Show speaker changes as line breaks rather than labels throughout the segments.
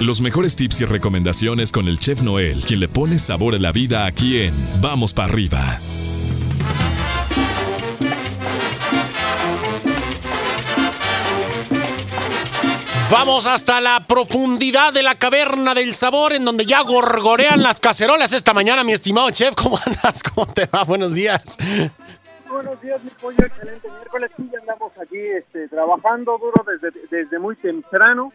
Los mejores tips y recomendaciones con el chef Noel, quien le pone sabor a la vida aquí en Vamos para arriba.
Vamos hasta la profundidad de la caverna del sabor, en donde ya gorgorean las cacerolas esta mañana, mi estimado chef. ¿Cómo andas? ¿Cómo te va? Buenos días.
Buenos días, mi pollo. Excelente miércoles. Sí, ya andamos aquí este, trabajando duro desde, desde muy temprano.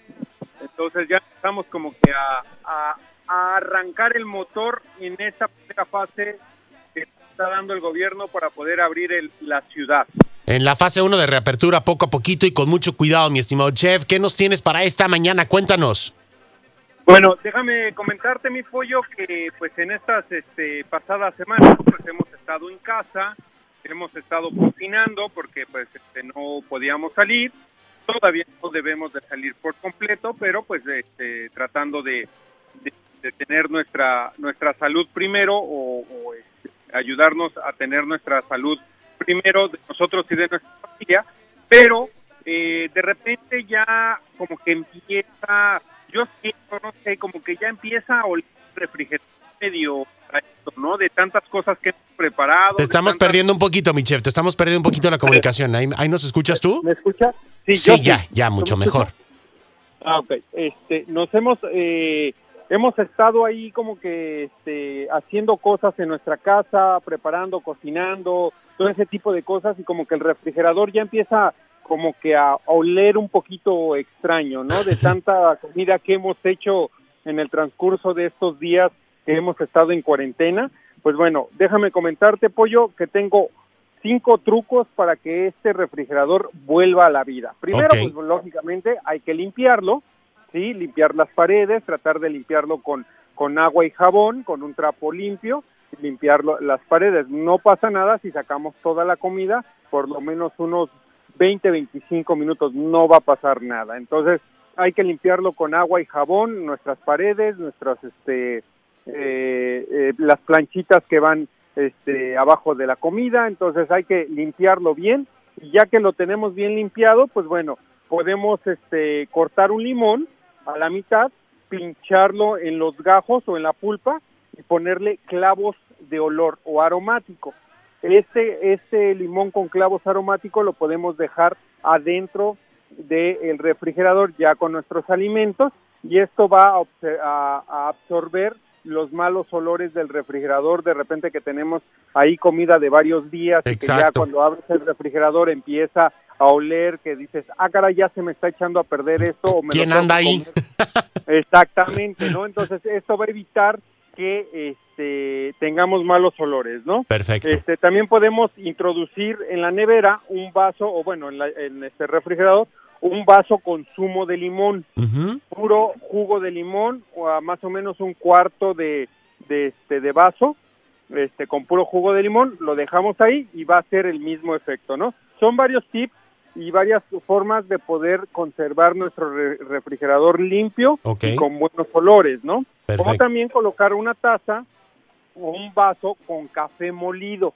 Entonces ya estamos como que a, a- a arrancar el motor en esta primera fase que está dando el gobierno para poder abrir el- la ciudad.
En la fase 1 de reapertura, poco a poquito y con mucho cuidado, mi estimado chef. ¿Qué nos tienes para esta mañana? Cuéntanos.
Bueno, déjame comentarte, mi pollo, que pues en estas este, pasadas semanas pues hemos estado en casa, hemos estado cocinando porque pues este, no podíamos salir, todavía no debemos de salir por completo, pero pues este, tratando de, de- de tener nuestra nuestra salud primero o, o, este, ayudarnos a tener nuestra salud primero de nosotros y de nuestra familia, pero eh, de repente ya como que empieza, yo siento, no sé, como que ya empieza a oler refrigerador medio a esto, ¿no? De tantas cosas que hemos preparado.
Te estamos
tantas-
perdiendo un poquito, mi chef. Te estamos perdiendo un poquito la comunicación. ¿Ahí, ahí nos escuchas tú?
¿Me escucha?
Sí,
yo
ya, ya, mucho
¿Me
mejor.
Ah, ok. Este, nos hemos, eh, hemos estado ahí como que este, haciendo cosas en nuestra casa, preparando, cocinando, todo ese tipo de cosas y como que el refrigerador ya empieza como que a, a oler un poquito extraño, ¿no? De tanta comida que hemos hecho en el transcurso de estos días que hemos estado en cuarentena. Pues bueno, déjame comentarte, Pollo, que tengo cinco trucos para que este refrigerador vuelva a la vida. Primero, pues lógicamente hay que limpiarlo, ¿sí? Limpiar las paredes, tratar de limpiarlo con, con agua y jabón, con un trapo limpio, limpiar las paredes. No pasa nada si sacamos toda la comida, por lo menos unos 20, 25 minutos, no va a pasar nada. Entonces, hay que limpiarlo con agua y jabón, nuestras paredes, nuestras, este, eh, eh, las planchitas que van este, abajo de la comida, entonces hay que limpiarlo bien y ya que lo tenemos bien limpiado, pues bueno, podemos este, cortar un limón a la mitad, pincharlo en los gajos o en la pulpa y ponerle clavos de olor o aromático. Este, este limón con clavos aromáticos lo podemos dejar adentro del refrigerador ya con nuestros alimentos y esto va a, absorber los malos olores del refrigerador de repente que tenemos ahí comida de varios días y que ya
Exacto.
cuando abres el refrigerador empieza a oler que dices ah caray ya se me está echando a perder esto o me lo
¿Quién
tengo
anda ahí?
exactamente no entonces esto va a evitar que este tengamos malos olores no
Perfecto.
este, también podemos introducir en la nevera un vaso, o bueno, en, la- en este refrigerador, un vaso con zumo de limón, puro jugo de limón, o a más o menos un cuarto de, de, este, de vaso, este, con puro jugo de limón, lo dejamos ahí y va a ser el mismo efecto, ¿no? Son varios tips y varias formas de poder conservar nuestro re- refrigerador limpio y con buenos olores, ¿no? Como
Perfecto.
también colocar una taza o un vaso con café molido.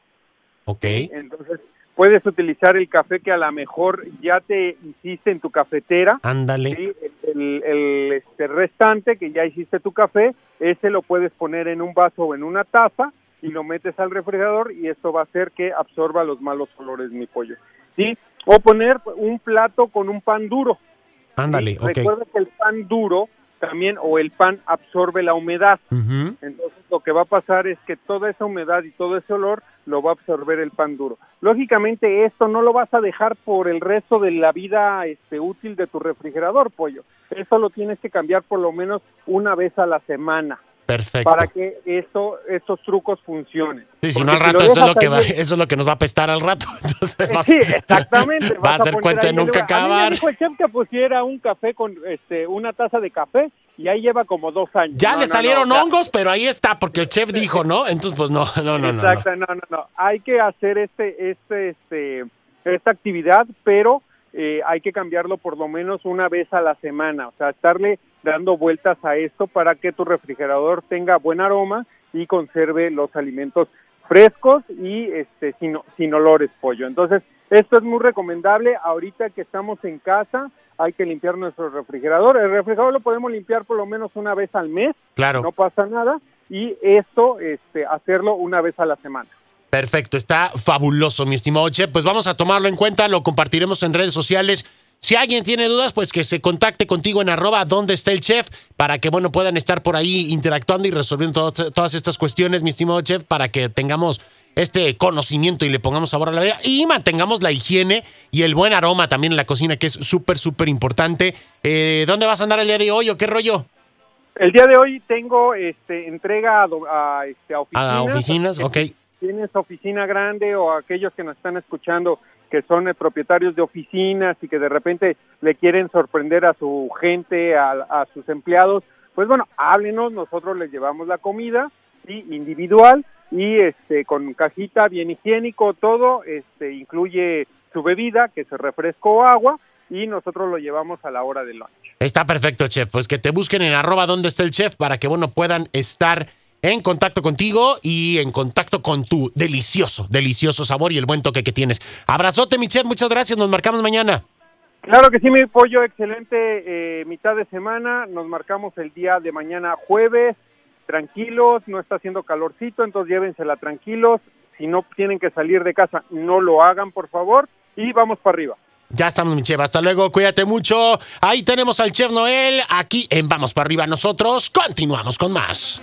Ok.
Entonces, puedes utilizar el café que a lo mejor ya te hiciste en tu cafetera.
Ándale.
¿sí? El, el, este, restante que ya hiciste tu café, ese lo puedes poner en un vaso o en una taza y lo metes al refrigerador y esto va a hacer que absorba los malos olores mi pollo. ¿sí? O poner un plato con un pan duro.
Ándale.
¿sí?
Ok.
Recuerda que el pan duro también o el pan absorbe la humedad. Entonces lo que va a pasar es que toda esa humedad y todo ese olor lo va a absorber el pan duro. Lógicamente esto no lo vas a dejar por el resto de la vida este, útil de tu refrigerador, pollo. Esto lo tienes que cambiar por lo menos una vez a la semana
Perfecto.
para que esto, estos trucos funcionen.
Sí, si no al rato eso es lo que va, eso es lo que nos va a apestar al rato. Entonces vas-
Sí, exactamente.
Va a ser cuenta de nunca
A mí
acabar.
me dijo el chef que pusiera un café con este, una taza de café y ahí lleva como dos años.
Ya
No,
le
no,
salieron
no, ya-
hongos, pero ahí está, porque el chef dijo, ¿no? Entonces, pues no, no, no, no. no.
Exacto, no, no, no. Hay que hacer este, este, este, esta actividad, pero eh, hay que cambiarlo por lo menos una vez a la semana. O sea, estarle dando vueltas a esto para que tu refrigerador tenga buen aroma y conserve los alimentos frescos y este sin, sin olores pollo. Entonces, esto es muy recomendable ahorita que estamos en casa. hay que limpiar nuestro refrigerador. El refrigerador lo podemos limpiar por lo menos una vez al mes,
Claro.
no pasa nada, y esto, este, hacerlo una vez a la semana.
Perfecto, está fabuloso, mi estimado Chef. Pues vamos a tomarlo en cuenta, lo compartiremos en redes sociales. Si alguien tiene dudas, pues que se contacte contigo en arroba donde está el chef para que, bueno, puedan estar por ahí interactuando y resolviendo to- todas estas cuestiones, mi estimado chef, para que tengamos este conocimiento y le pongamos sabor a la vida y mantengamos la higiene y el buen aroma también en la cocina, que es súper, súper importante. Eh, ¿Dónde vas a andar el día de hoy o qué rollo?
El día de hoy tengo este, entrega a, este, a oficinas.
A oficinas, ok.
Tienes oficina grande o aquellos que nos están escuchando que son eh, propietarios de oficinas y que de repente le quieren sorprender a su gente, a, sus empleados, pues bueno, háblenos, nosotros les llevamos la comida, sí, individual y este con cajita bien higiénico, todo, este incluye su bebida, que es refresco o agua, y nosotros lo llevamos a la hora del lunch.
Está perfecto, chef. Pues que te busquen en arroba donde está el chef para que, bueno, puedan estar en contacto contigo y en contacto con tu delicioso, delicioso sabor y el buen toque que tienes. Abrazote, mi chef. Muchas gracias. Nos marcamos mañana.
Claro que sí, mi pollo, excelente eh, mitad de semana. Nos marcamos el día de mañana jueves, tranquilos, no está haciendo calorcito, entonces llévensela tranquilos. Si no tienen que salir de casa, no lo hagan, por favor, y vamos para arriba.
Ya estamos, mi chef. Hasta luego. Cuídate mucho. Ahí tenemos al chef Noel. Aquí en Vamos para arriba. Nosotros continuamos con más.